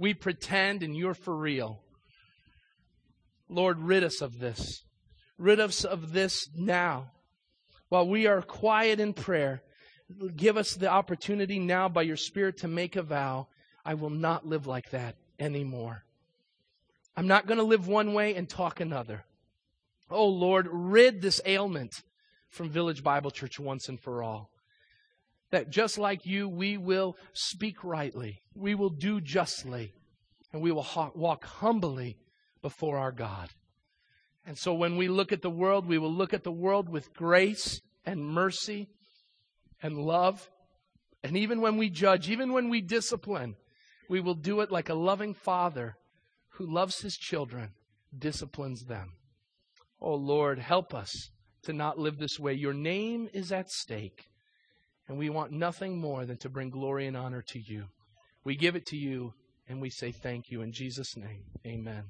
We pretend and you're for real. Lord, rid us of this. Rid us of this now. While we are quiet in prayer, give us the opportunity now by your Spirit to make a vow. I will not live like that anymore. I'm not going to live one way and talk another. Oh Lord, rid this ailment from Village Bible Church once and for all. That just like you, we will speak rightly, we will do justly, and we will walk humbly before our God. And so when we look at the world, we will look at the world with grace and mercy and love. And even when we judge, even when we discipline, we will do it like a loving father who loves his children disciplines them. Oh Lord, help us to not live this way. Your name is at stake, and we want nothing more than to bring glory and honor to you. We give it to you, and we say thank you in Jesus' name. Amen.